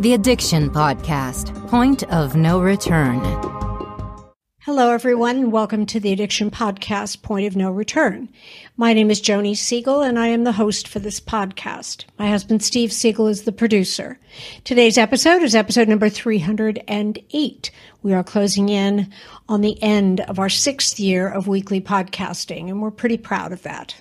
The Addiction Podcast Point of No Return. Hello, everyone, and welcome to the Addiction Podcast Point of No Return. My name is Joni Siegel, and I am the host for this podcast. My husband, Steve Siegel, is the producer. Today's episode is episode number 308. We are closing in on the end of our sixth year of weekly podcasting, and we're pretty proud of that.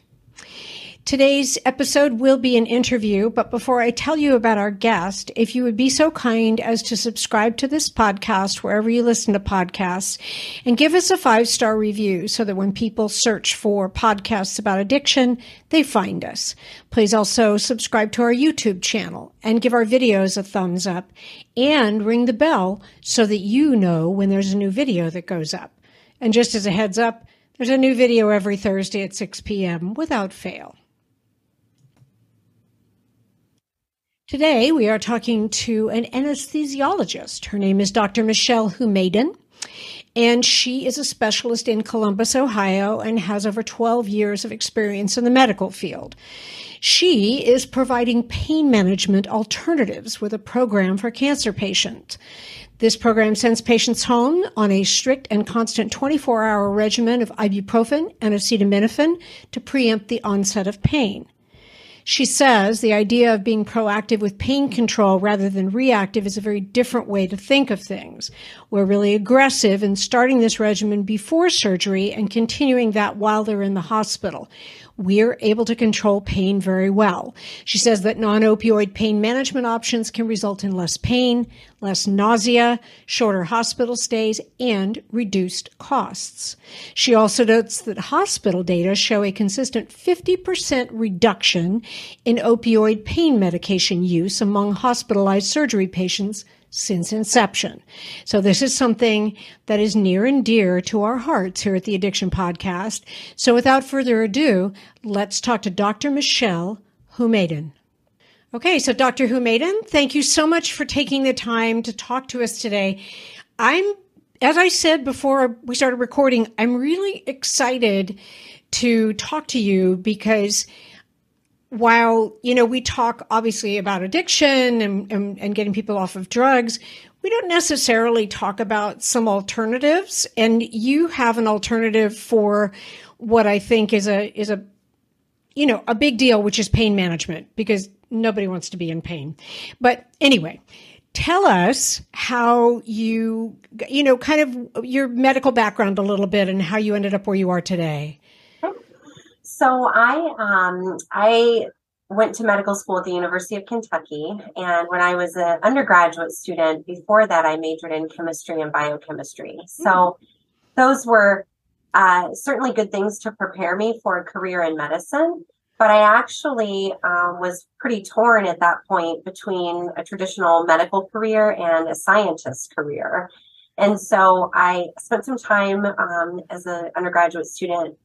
Today's episode will be an interview, but before I tell you about our guest, if you would be so kind as to subscribe to this podcast wherever you listen to podcasts and give us a five star review so that when people search for podcasts about addiction, they find us. Please also subscribe to our YouTube channel and give our videos a thumbs up and ring the bell so that you know when there's a new video that goes up. And just as a heads up, there's a new video every Thursday at 6 p.m. without fail. Today, we are talking to an anesthesiologist. Her name is Dr. Michelle Humeidan, and she is a specialist in Columbus, Ohio, and has over 12 years of experience in the medical field. She is providing pain management alternatives with a program for cancer patients. This program sends patients home on a strict and constant 24 hour regimen of ibuprofen and acetaminophen to preempt the onset of pain. She says the idea of being proactive with pain control rather than reactive is a very different way to think of things. We're really aggressive in starting this regimen before surgery and continuing that while they're in the hospital we're able to control pain very well. She says that non opioid pain management options can result in less pain, less nausea, shorter hospital stays, and reduced costs. She also notes that hospital data show a consistent 50% reduction in opioid pain medication use among hospitalized surgery patients since inception. So this is something that is near and dear to our hearts here at the Addiction Podcast. So without further ado, let's talk to Dr. Michelle Humeidan. Okay, so Dr. Humeidan, thank you so much for taking the time to talk to us today. I'm, as I said before we started recording, I'm really excited to talk to you because while you know we talk obviously about addiction and, and, and, getting people off of drugs we don't necessarily talk about some alternatives. And you have an alternative for what i think is a is a you know a big deal which is pain management because nobody wants to be in pain. But anyway tell us how you you know kind of your medical background a little bit and how you ended up where you are today so I um, I went to medical school at the University of Kentucky, and when I was an undergraduate student, before that I majored in chemistry and biochemistry. So mm. those were uh, certainly good things to prepare me for a career in medicine. But I actually um, was pretty torn at that point between a traditional medical career and a scientist career. And so I spent some time um, as an undergraduate student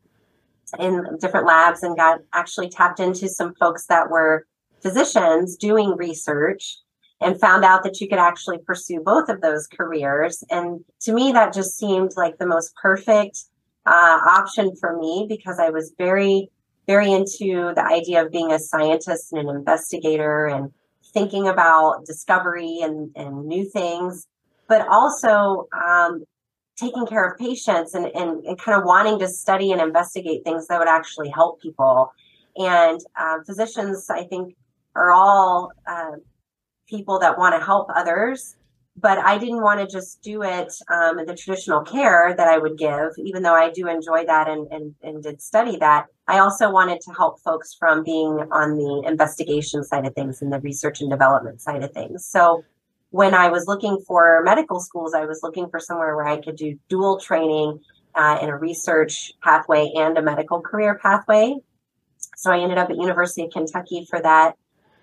in different labs and got actually tapped into some folks that were physicians doing research and found out that you could actually pursue both of those careers. And to me, that just seemed like the most perfect uh, option for me because I was very, very into the idea of being a scientist and an investigator and thinking about discovery and, and new things, but also um, taking care of patients and, and, and, kind of wanting to study and investigate things that would actually help people. And uh, physicians, I think, are all uh, people that want to help others. But I didn't want to just do it um, the traditional care that I would give, even though I do enjoy that and, and, and did study that. I also wanted to help folks from being on the investigation side of things and the research and development side of things. So when I was looking for medical schools, I was looking for somewhere where I could do dual training uh, in a research pathway and a medical career pathway. So I ended up at University of Kentucky for that,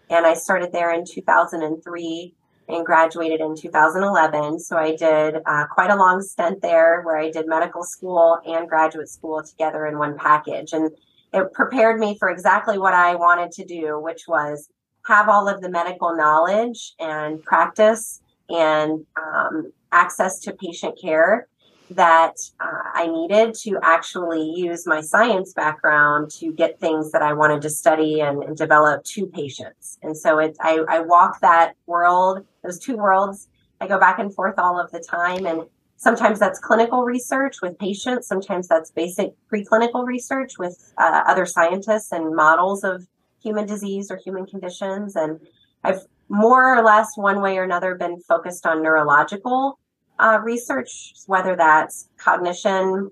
and I started there in 2003 and graduated in 2011. So I did uh, quite a long stint there where I did medical school and graduate school together in one package, and it prepared me for exactly what I wanted to do, which was have all of the medical knowledge and practice and um, access to patient care that uh, I needed to actually use my science background to get things that I wanted to study and, and develop to patients. And so I, I walk that world, those two worlds. I go back and forth all of the time. And sometimes that's clinical research with patients. Sometimes that's basic preclinical research with uh, other scientists and models of human disease or human conditions. And I've more or less one way or another been focused on neurological uh, research, whether that's cognition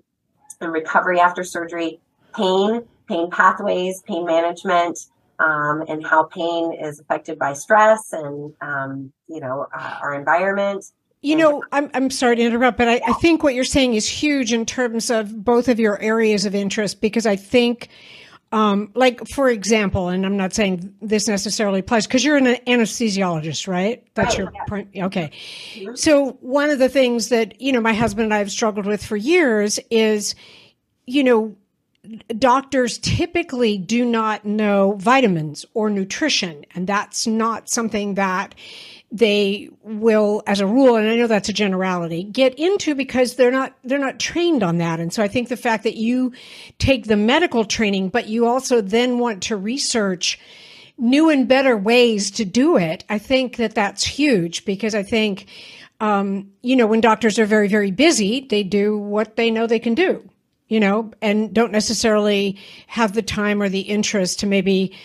and recovery after surgery, pain, pain pathways, pain management, um, and how pain is affected by stress and um, you know uh, our environment. You know, I'm I'm sorry to interrupt, but I, I think what you're saying is huge in terms of both of your areas of interest because I think um, like, for example, and I'm not saying this necessarily applies because you're an anesthesiologist, right? That's right, your yeah. okay. Mm-hmm. So one of the things that, you know, my husband and I have struggled with for years is, you know, doctors typically do not know vitamins or nutrition. And that's not something that they will as a rule and i know that's a generality get into because they're not they're not trained on that and so i think the fact that you take the medical training but you also then want to research new and better ways to do it i think that that's huge because i think um, you know when doctors are very very busy they do what they know they can do you know and don't necessarily have the time or the interest to maybe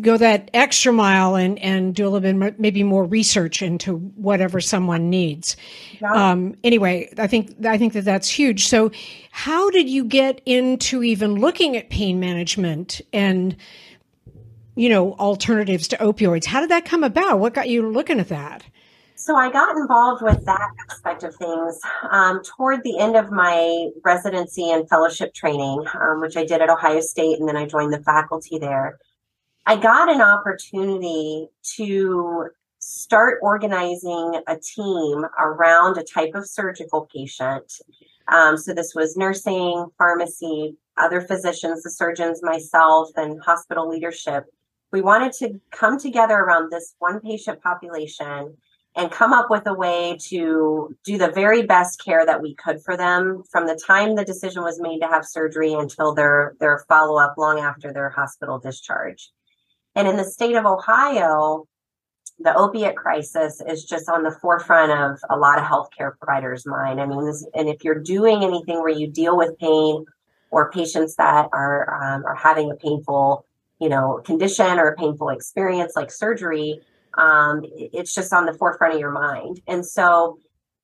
go that extra mile and and do a little bit maybe more research into whatever someone needs. Yeah. Um, anyway, I think I think that that's huge. So, how did you get into even looking at pain management and you know alternatives to opioids? How did that come about? What got you looking at that? So I got involved with that aspect of things um, toward the end of my residency and fellowship training, um, which I did at Ohio State, and then I joined the faculty there. I got an opportunity to start organizing a team around a type of surgical patient. Um, so this was nursing, pharmacy, other physicians, the surgeons, myself, and hospital leadership. We wanted to come together around this one patient population and come up with a way to do the very best care that we could for them from the time the decision was made to have surgery until their their follow up long after their hospital discharge. And in the state of Ohio, the opiate crisis is just on the forefront of a lot of healthcare providers' mind. I mean, this, and if you're doing anything where you deal with pain or patients that are um, are having a painful, you know, condition or a painful experience like surgery, um, it's just on the forefront of your mind. And so,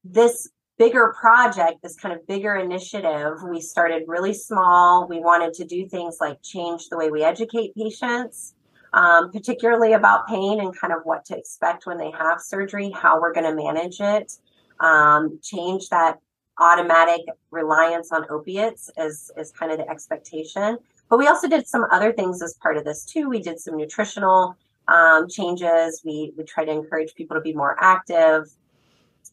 this bigger project, this kind of bigger initiative, we started really small. We wanted to do things like change the way we educate patients um, particularly about pain and kind of what to expect when they have surgery, how we're going to manage it, um, change that automatic reliance on opiates as, as kind of the expectation. But we also did some other things as part of this too. We did some nutritional um, changes. We, we try to encourage people to be more active,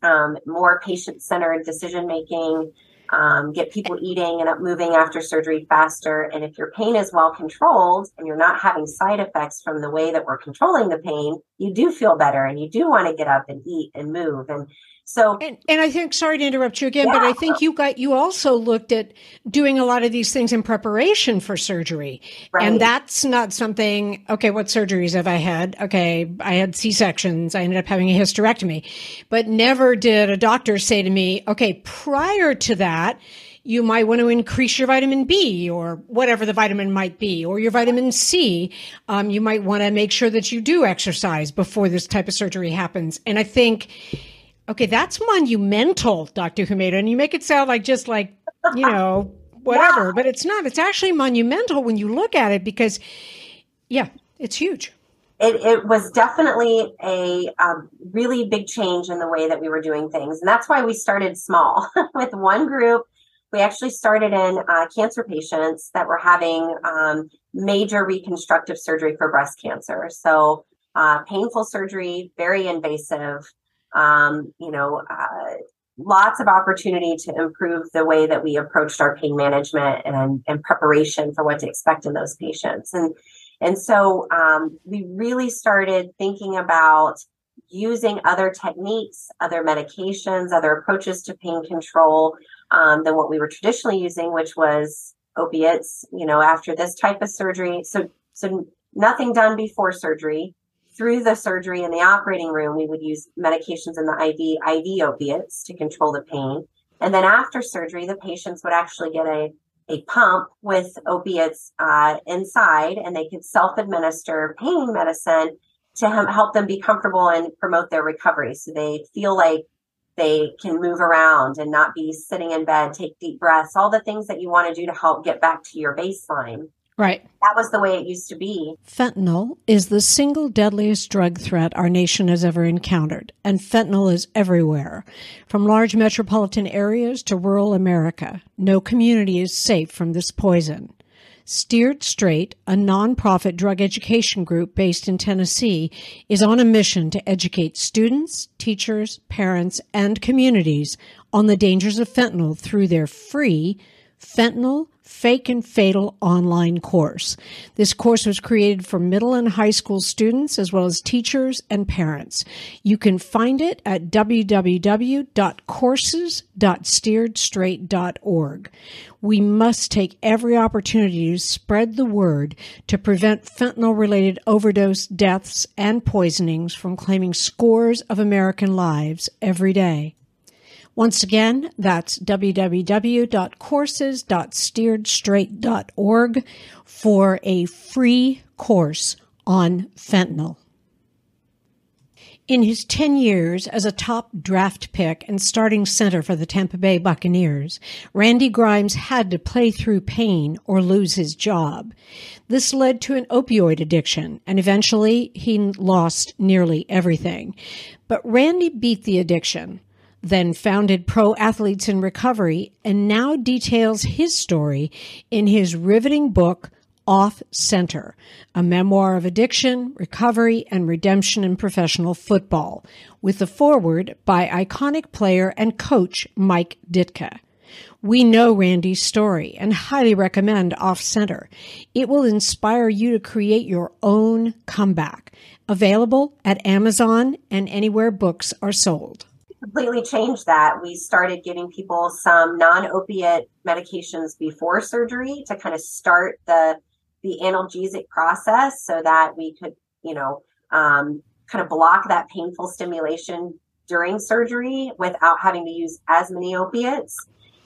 um, more patient centered decision making um, get people eating and up moving after surgery faster. And if your pain is well controlled and you're not having side effects from the way that we're controlling the pain, you do feel better and you do want to get up and eat and move. And so, and, and I think, sorry to interrupt you again, yeah. but I think you got, you also looked at doing a lot of these things in preparation for surgery. Right. And that's not something, okay, what surgeries have I had? Okay, I had C sections. I ended up having a hysterectomy, but never did a doctor say to me, okay, prior to that, you might want to increase your vitamin B or whatever the vitamin might be, or your vitamin C. Um, you might want to make sure that you do exercise before this type of surgery happens. And I think, Okay, that's monumental, Dr. Humeda. And you make it sound like just like, you know, whatever, but it's not. It's actually monumental when you look at it because, yeah, it's huge. It, it was definitely a um, really big change in the way that we were doing things. And that's why we started small with one group. We actually started in uh, cancer patients that were having um, major reconstructive surgery for breast cancer. So, uh, painful surgery, very invasive um, you know, uh, lots of opportunity to improve the way that we approached our pain management and, and preparation for what to expect in those patients. And and so um, we really started thinking about using other techniques, other medications, other approaches to pain control um, than what we were traditionally using, which was opiates. You know, after this type of surgery, so so nothing done before surgery. Through the surgery in the operating room, we would use medications in the IV, IV opiates to control the pain. And then after surgery, the patients would actually get a, a pump with opiates uh, inside, and they could self administer pain medicine to help them be comfortable and promote their recovery. So they feel like they can move around and not be sitting in bed, take deep breaths, all the things that you want to do to help get back to your baseline. Right. That was the way it used to be. Fentanyl is the single deadliest drug threat our nation has ever encountered, and fentanyl is everywhere. From large metropolitan areas to rural America, no community is safe from this poison. Steered Straight, a nonprofit drug education group based in Tennessee, is on a mission to educate students, teachers, parents, and communities on the dangers of fentanyl through their free Fentanyl Fake and Fatal online course. This course was created for middle and high school students as well as teachers and parents. You can find it at www.courses.steeredstraight.org. We must take every opportunity to spread the word to prevent fentanyl related overdose deaths and poisonings from claiming scores of American lives every day. Once again, that's www.courses.steeredstraight.org for a free course on fentanyl. In his 10 years as a top draft pick and starting center for the Tampa Bay Buccaneers, Randy Grimes had to play through pain or lose his job. This led to an opioid addiction, and eventually he lost nearly everything. But Randy beat the addiction then founded Pro Athletes in Recovery, and now details his story in his riveting book, Off Center, a memoir of addiction, recovery, and redemption in professional football, with the foreword by iconic player and coach Mike Ditka. We know Randy's story and highly recommend Off Center. It will inspire you to create your own comeback. Available at Amazon and anywhere books are sold completely changed that. We started giving people some non-opiate medications before surgery to kind of start the the analgesic process so that we could, you know, um, kind of block that painful stimulation during surgery without having to use as many opiates.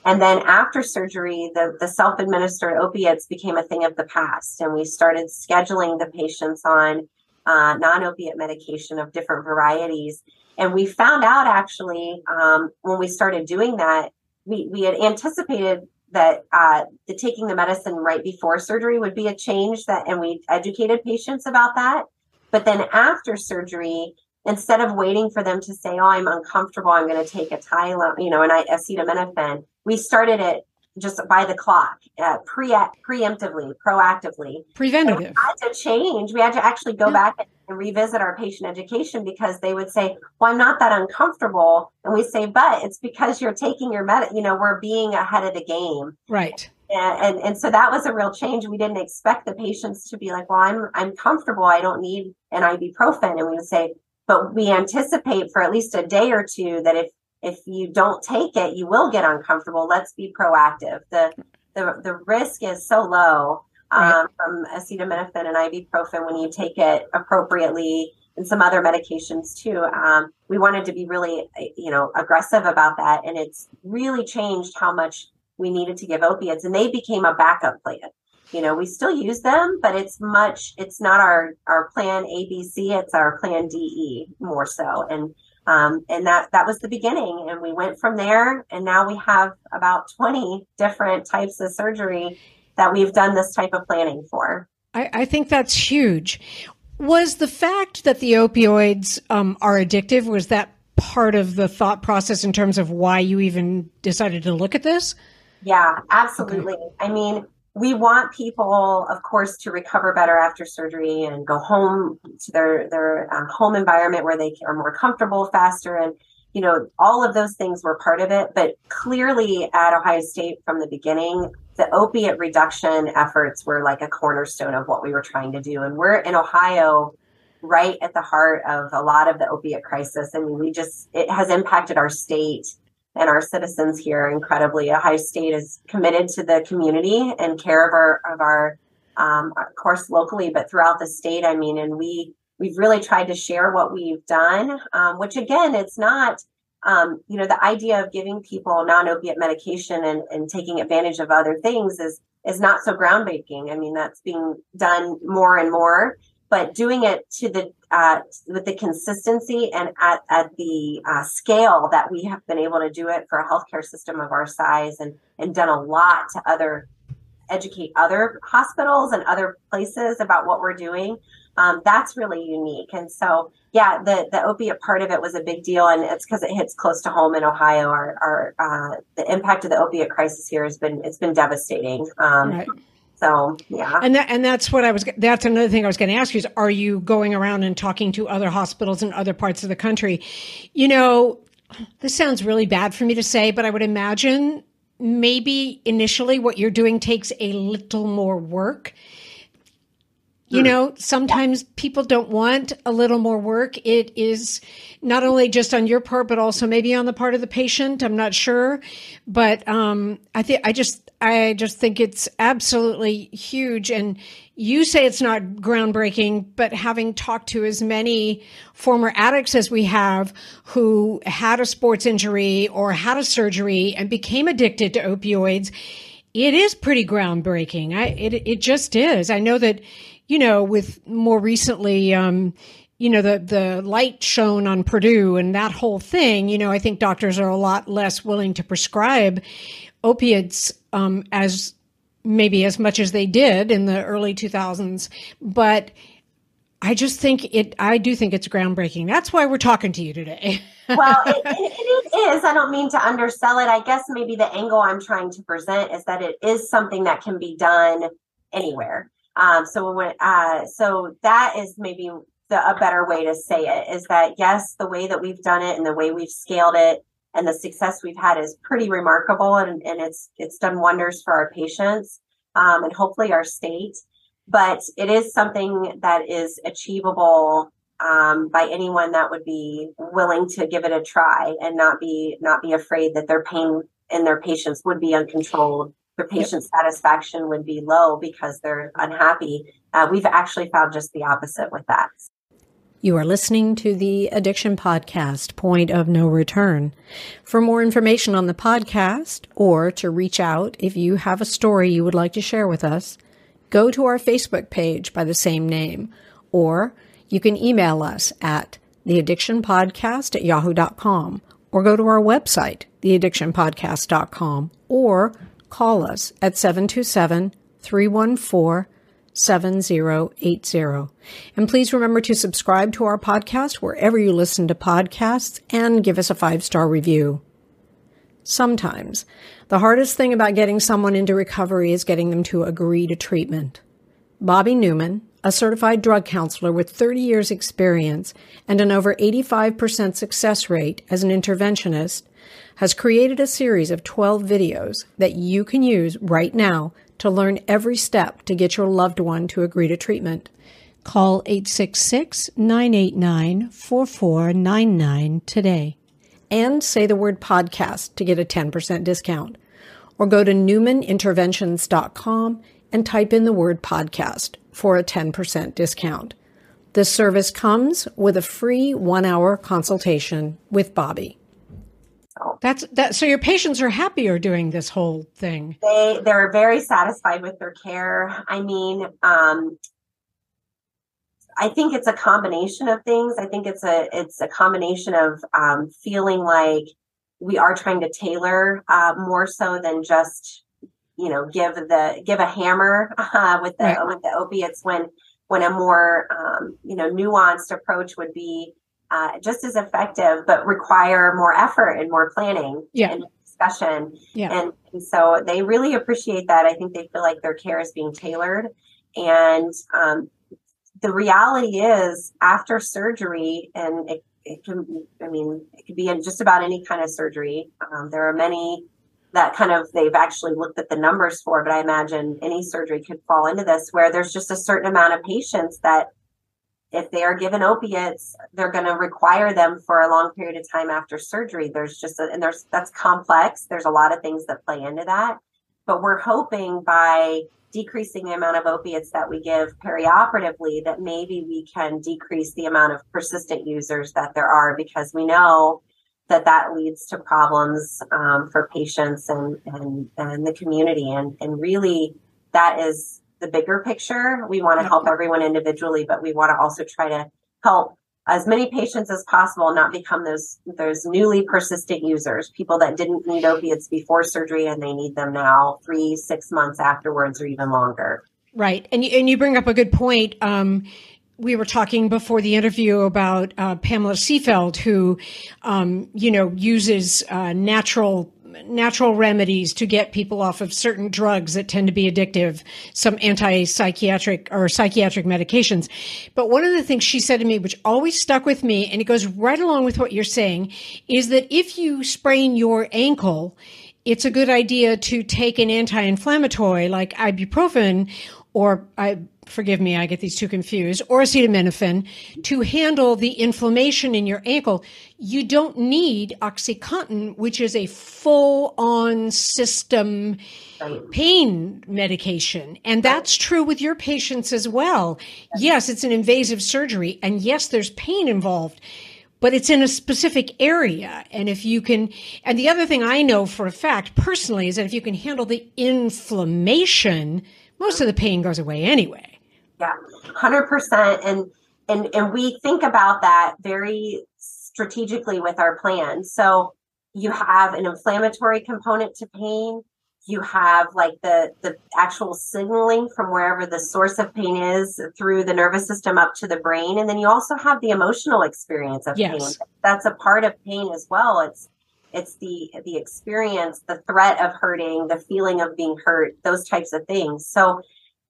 And then after surgery, the, the self administered opiates became a thing of the past. And we started scheduling the patients on uh, non opiate medication of different varieties. And we found out actually um, when we started doing that, we, we had anticipated that uh, the taking the medicine right before surgery would be a change that, and we educated patients about that. But then after surgery, instead of waiting for them to say, "Oh, I'm uncomfortable, I'm going to take a Tylenol," you know, and I acetaminophen, we started it just by the clock, uh, pre preemptively, proactively. Preventative. we had to change. We had to actually go yeah. back and revisit our patient education because they would say, "Well, I'm not that uncomfortable," and we say, "But it's because you're taking your med. You know, we're being ahead of the game." Right. And, and and so that was a real change. We didn't expect the patients to be like, "Well, I'm I'm comfortable. I don't need an ibuprofen," and we would say, "But we anticipate for at least a day or two that if if you don't take it, you will get uncomfortable. Let's be proactive. The the, the risk is so low um, from acetaminophen and ibuprofen when you take it appropriately and some other medications too. Um, we wanted to be really, you know, aggressive about that, and it's really changed how much we needed to give opiates, and they became a backup plan. You know, we still use them, but it's much. It's not our our plan ABC. It's our plan DE more so, and um, and that that was the beginning. And we went from there, and now we have about 20 different types of surgery that we've done this type of planning for. I, I think that's huge. Was the fact that the opioids um, are addictive was that part of the thought process in terms of why you even decided to look at this? Yeah, absolutely. Okay. I mean, we want people, of course, to recover better after surgery and go home to their their um, home environment where they are more comfortable faster. And you know, all of those things were part of it. But clearly, at Ohio State from the beginning, the opiate reduction efforts were like a cornerstone of what we were trying to do. And we're in Ohio. right at the heart of a lot of the opiate crisis. I mean, we just, it has impacted our state and our citizens here incredibly. Ohio State is committed to the community and care of our, of our, um, of course, locally, but throughout the state. I mean, and we, we've really tried to share what we've done, um, which again, it's not, um, you know, the idea of giving people non-opiate medication and, and taking advantage of other things is is not so groundbreaking. I mean, that's being done more and more, but doing it to the uh, with the consistency and at, at the uh, scale that we have been able to do it for a healthcare system of our size and and done a lot to other educate other hospitals and other places about what we're doing um, that's really unique. And so, yeah, the the opiate part of it was a big deal, and it's because it hits close to home in Ohio. Our our uh, the impact of the opiate crisis here has been it's been devastating. Um, right. So yeah, and that and that's what I was. That's another thing I was going to ask you is: Are you going around and talking to other hospitals in other parts of the country? You know, this sounds really bad for me to say, but I would imagine maybe initially what you're doing takes a little more work you know, sometimes people don't want a little more work. It is not only just on your part, but also maybe on the part of the patient. I'm not sure, but um, I think I just I just think it's absolutely huge. And you say it's not groundbreaking, but having talked to as many former addicts as we have who had a sports injury or had a surgery and became addicted to opioids, it is pretty groundbreaking. I it it just is. I know that you know, with more recently, um, you know, the, the light shown on Purdue and that whole thing, you know, I think doctors are a lot less willing to prescribe opiates um, as maybe as much as they did in the early 2000s. But I just think it, I do think it's groundbreaking. That's why we're talking to you today. well, it, it, it is. I don't mean to undersell it. I guess maybe the angle I'm trying to present is that it is something that can be done anywhere. Um, so when uh, so that is maybe the, a better way to say it is that yes, the way that we've done it and the way we've scaled it and the success we've had is pretty remarkable and, and it's it's done wonders for our patients um, and hopefully our state. But it is something that is achievable um, by anyone that would be willing to give it a try and not be not be afraid that their pain and their patients would be uncontrolled their patient yep. satisfaction would be low because they're unhappy. Uh, we've actually found just the opposite with that. You are listening to the Addiction Podcast, Point of No Return. For more information on the podcast or to reach out if you have a story you would like to share with us, go to our Facebook page by the same name, or you can email us at theaddictionpodcast at yahoo.com or go to our website, theaddictionpodcast.com, or call us at 727 314 7080. And please remember to subscribe to our podcast wherever you listen to podcasts and give us a five star review. Sometimes the hardest thing about getting someone into recovery is getting them to agree to treatment. Bobby Newman, a certified drug counselor with 30 years experience and an over 85% success rate as an interventionist, has created a series of 12 videos that you can use right now to learn every step to get your loved one to agree to treatment. Call 866 989 4499 today and say the word podcast to get a 10% discount. Or go to newmaninterventions.com and type in the word podcast for a 10% discount. This service comes with a free one hour consultation with Bobby. That's that. So your patients are happier doing this whole thing. They they're very satisfied with their care. I mean, um, I think it's a combination of things. I think it's a it's a combination of um, feeling like we are trying to tailor uh, more so than just you know give the give a hammer uh, with the right. with the opiates when when a more um, you know nuanced approach would be uh, just as effective, but require more effort and more planning yeah. and discussion. Yeah. And, and, so they really appreciate that. I think they feel like their care is being tailored. And um, the reality is, after surgery, and it, it can, I mean, it could be in just about any kind of surgery. Um, there are many that kind of they've actually looked at the numbers for, but I imagine any surgery could fall into this where there's just a certain amount of patients that if they are given opiates, they're going to require them for a long period of time after surgery. There's just a, and there's that's complex. There's a lot of things that play into that, but we're hoping by decreasing the amount of opiates that we give perioperatively that maybe we can decrease the amount of persistent users that there are because we know that that leads to problems um, for patients and, and and the community and and really that is the bigger picture. We want to help everyone individually, but we want to also try to help as many patients as possible not become those those newly persistent users, people that didn't need opiates before surgery and they need them now three, six months afterwards, or even longer. Right, and you, and you bring up a good point. Um, we were talking before the interview about uh, Pamela Seefeld, who, um, you know, uses uh, natural natural remedies to get people off of certain drugs that tend to be addictive, some anti-psychiatric or psychiatric medications. But one of the things she said to me, which always stuck with me, and it goes right along with what you're saying, is that if you sprain your ankle, it's a good idea to take an anti-inflammatory like ibuprofen or I forgive me, I get these two confused, or acetaminophen to handle the inflammation in your ankle. You don't need OxyContin, which is a full on system pain medication. And that's true with your patients as well. Yes, it's an invasive surgery and yes, there's pain involved. But it's in a specific area. And if you can, and the other thing I know for a fact personally is that if you can handle the inflammation, most of the pain goes away anyway. Yeah, hundred percent. And and and we think about that very strategically with our plan. So you have an inflammatory component to pain. You have like the the actual signaling from wherever the source of pain is through the nervous system up to the brain, and then you also have the emotional experience of yes. pain. That's a part of pain as well. It's it's the the experience, the threat of hurting, the feeling of being hurt, those types of things. So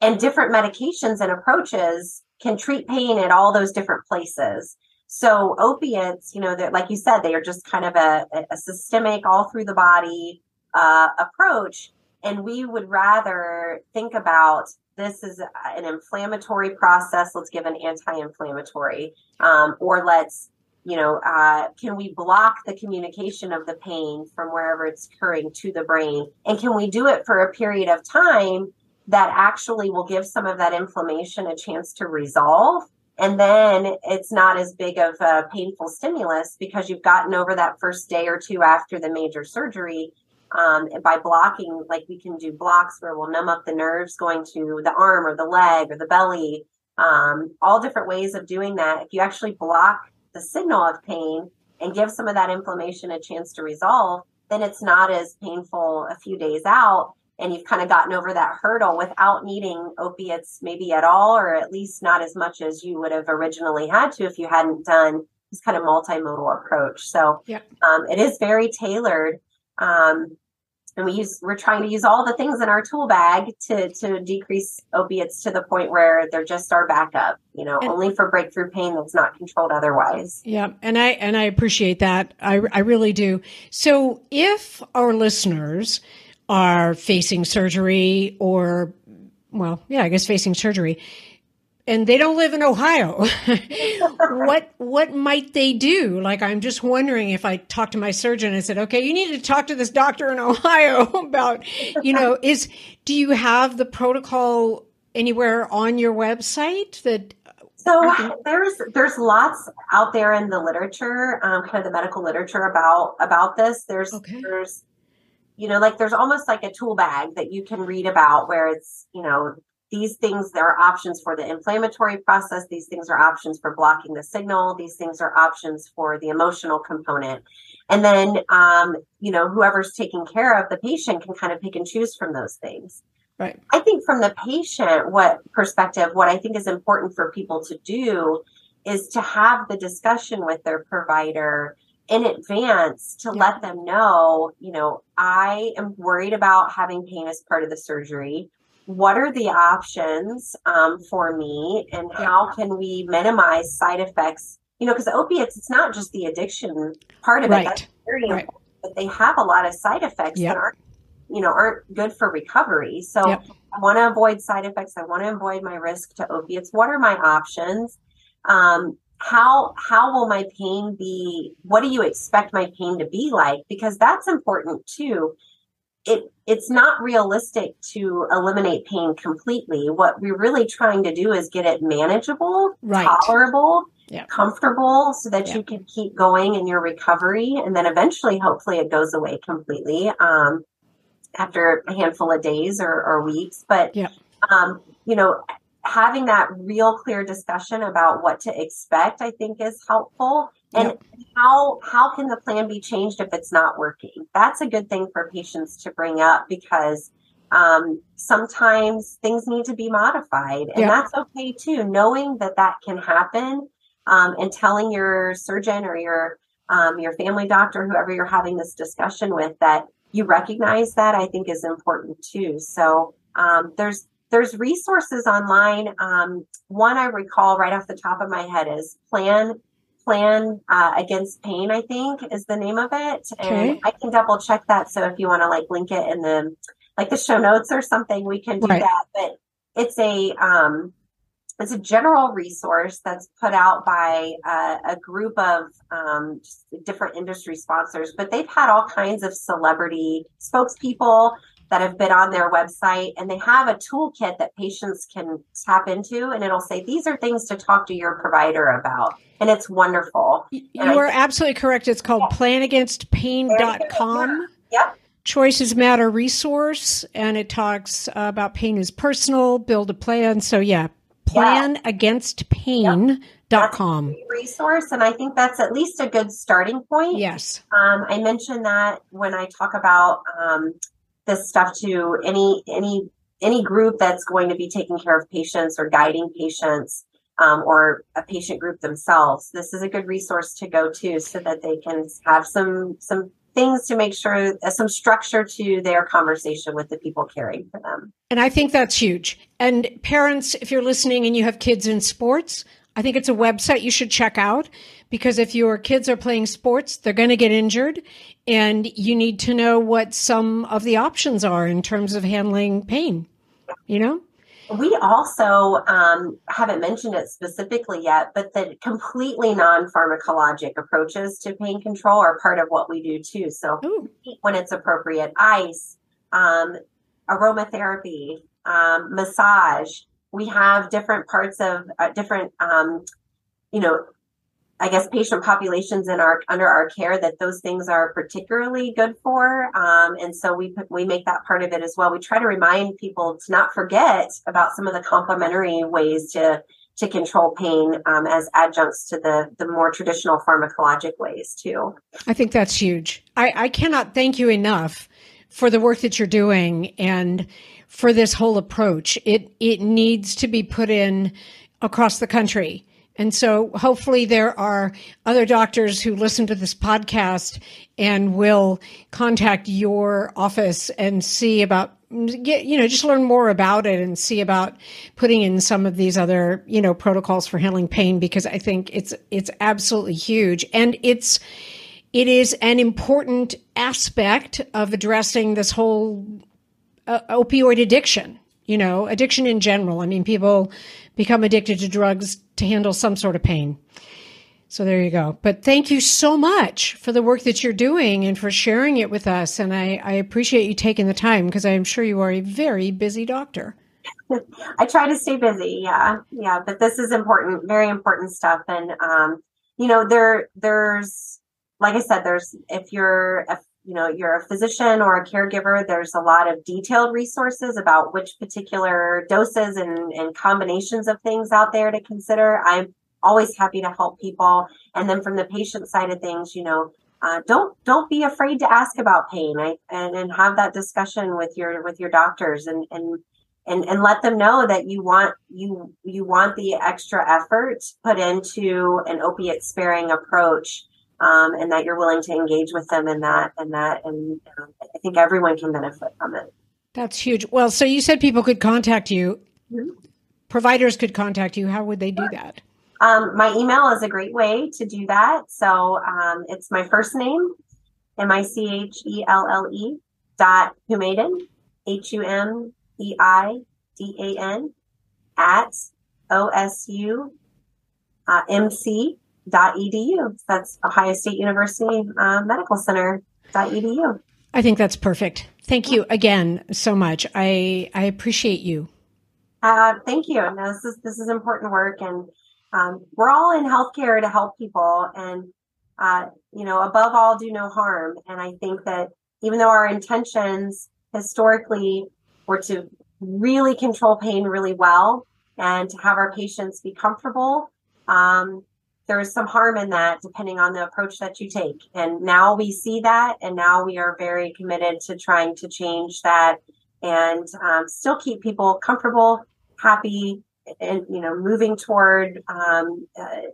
and different medications and approaches can treat pain at all those different places. So opiates, you know, that like you said, they are just kind of a, a systemic, all through the body uh, approach. And we would rather think about this is an inflammatory process. Let's give an anti-inflammatory, um, or let's, you know, uh, can we block the communication of the pain from wherever it's occurring to the brain, and can we do it for a period of time that actually will give some of that inflammation a chance to resolve. And then it's not as big of a painful stimulus because you've gotten over that first day or two after the major surgery. Um, by blocking, like we can do blocks where we'll numb up the nerves going to the arm or the leg or the belly, um, all different ways of doing that. If you actually block the signal of pain and give some of that inflammation a chance to resolve, then it's not as painful a few days out and you've kind of gotten over that hurdle without needing opiates maybe at all or at least not as much as you would have originally had to if you hadn't done this kind of multimodal approach. So yeah. um, it is very tailored um, and we use we're trying to use all the things in our tool bag to to decrease opiates to the point where they're just our backup you know and, only for breakthrough pain that's not controlled otherwise. Yeah and i and i appreciate that. I i really do. So if our listeners are facing surgery or, well, yeah, I guess facing surgery, and they don't live in Ohio. what what might they do? Like I'm just wondering if I talked to my surgeon and said, "Okay, you need to talk to this doctor in Ohio about, you know, is do you have the protocol anywhere on your website that so there's there's lots out there in the literature, um, kind of the medical literature about about this. There's okay. there's you know like there's almost like a tool bag that you can read about where it's you know these things there are options for the inflammatory process these things are options for blocking the signal these things are options for the emotional component. And then um, you know whoever's taking care of the patient can kind of pick and choose from those things. Right. I think from the patient what perspective what i think is important for people to do is to have the discussion with their provider in advance to yeah. let them know, you know, I am worried about having pain as part of the surgery. What are the options um, for me, and how can we minimize side effects? You know, because opiates, it's not just the addiction part of right. it. That's very right. important, but they have a lot of side effects yep. that aren't, you know, aren't good for recovery. So yep. I want to avoid side effects. I want to avoid my risk to opiates. What are my options? um, how how will my pain be what do you expect my pain to be like because that's important too it it's not realistic to eliminate pain completely what we're really trying to do is get it manageable right. tolerable yeah. comfortable so that yeah. you can keep going in your recovery and then eventually hopefully it goes away completely um, after a handful of days or, or weeks but yeah. um, you know having that real clear discussion about what to expect i think is helpful and yep. how how can the plan be changed if it's not working that's a good thing for patients to bring up because um, sometimes things need to be modified and yep. that's okay too knowing that that can happen um, and telling your surgeon or your um, your family doctor whoever you're having this discussion with that you recognize that i think is important too so um, there's there's resources online. Um, one I recall right off the top of my head is Plan Plan uh, Against Pain. I think is the name of it, and okay. I can double check that. So if you want to like link it in the like the show notes or something, we can do right. that. But it's a um, it's a general resource that's put out by uh, a group of um, different industry sponsors, but they've had all kinds of celebrity spokespeople that have been on their website and they have a toolkit that patients can tap into and it'll say these are things to talk to your provider about and it's wonderful. You and are I, absolutely correct. It's called yeah. planagainstpain.com yep. Choices matter resource and it talks uh, about pain is personal build a plan. So yeah plan yeah. Dot com. resource and i think that's at least a good starting point. Yes. Um, i mentioned that when i talk about um, this stuff to any any any group that's going to be taking care of patients or guiding patients um, or a patient group themselves. This is a good resource to go to so that they can have some some things to make sure uh, some structure to their conversation with the people caring for them. And i think that's huge. And parents if you're listening and you have kids in sports i think it's a website you should check out because if your kids are playing sports they're going to get injured and you need to know what some of the options are in terms of handling pain you know we also um, haven't mentioned it specifically yet but the completely non-pharmacologic approaches to pain control are part of what we do too so Ooh. when it's appropriate ice um, aromatherapy um, massage we have different parts of uh, different um, you know I guess patient populations in our under our care that those things are particularly good for, um, and so we we make that part of it as well. We try to remind people to not forget about some of the complementary ways to to control pain um, as adjuncts to the the more traditional pharmacologic ways too. I think that's huge. I, I cannot thank you enough for the work that you're doing and for this whole approach. It it needs to be put in across the country and so hopefully there are other doctors who listen to this podcast and will contact your office and see about get you know just learn more about it and see about putting in some of these other you know protocols for handling pain because I think it's it's absolutely huge and it's it is an important aspect of addressing this whole uh, opioid addiction you know addiction in general i mean people become addicted to drugs to handle some sort of pain. So there you go. But thank you so much for the work that you're doing and for sharing it with us. And I, I appreciate you taking the time because I'm sure you are a very busy doctor. I try to stay busy. Yeah. Yeah. But this is important, very important stuff. And, um, you know, there, there's, like I said, there's, if you're you know you're a physician or a caregiver there's a lot of detailed resources about which particular doses and, and combinations of things out there to consider. I'm always happy to help people. And then from the patient side of things you know uh, don't don't be afraid to ask about pain. I, and and have that discussion with your with your doctors and and and and let them know that you want you you want the extra effort put into an opiate sparing approach um, and that you're willing to engage with them in that and that and um, i think everyone can benefit from it. That's huge. Well so you said people could contact you. Mm-hmm. providers could contact you. How would they do that? Um, my email is a great way to do that. So um, it's my first name m-i-c-h-e-l-l-e dot humeidan h-u-m-e-i-d-a-n at osu uh, mc.edu. That's Ohio State University uh, Medical Center.edu. I think that's perfect. Thank you again so much. I I appreciate you. Uh, thank you. No, this is this is important work, and um, we're all in healthcare to help people, and uh, you know, above all, do no harm. And I think that even though our intentions historically were to really control pain really well and to have our patients be comfortable, um, there is some harm in that depending on the approach that you take. And now we see that, and now we are very committed to trying to change that and um, still keep people comfortable, happy, and you know, moving toward um, uh,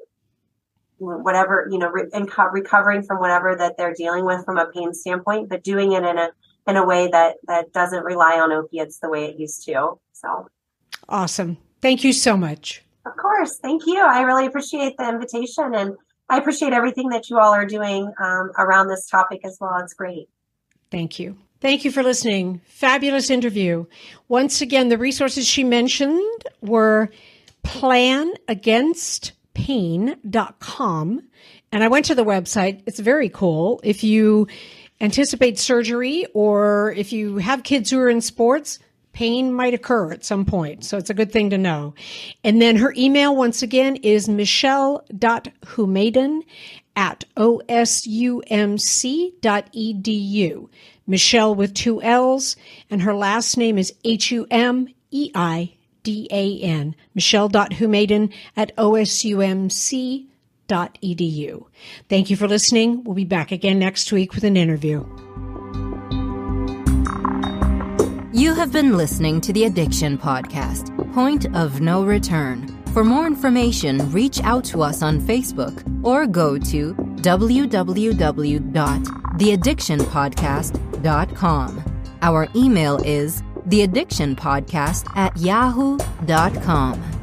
whatever you know, re- and co- recovering from whatever that they're dealing with from a pain standpoint, but doing it in a in a way that that doesn't rely on opiates the way it used to. So awesome! Thank you so much. Of course, thank you. I really appreciate the invitation, and I appreciate everything that you all are doing um, around this topic as well. It's great. Thank you. Thank you for listening. Fabulous interview. Once again, the resources she mentioned were planagainstpain.com. And I went to the website. It's very cool. If you anticipate surgery or if you have kids who are in sports, pain might occur at some point. So it's a good thing to know. And then her email, once again, is michelle.humeidan at osumc.edu. Michelle with two L's, and her last name is H U M E I D A N. Michelle.humeidan at osumc.edu. Thank you for listening. We'll be back again next week with an interview. You have been listening to the Addiction Podcast, Point of No Return. For more information, reach out to us on Facebook or go to www.theaddictionpodcast.com. Our email is theaddictionpodcast at yahoo.com.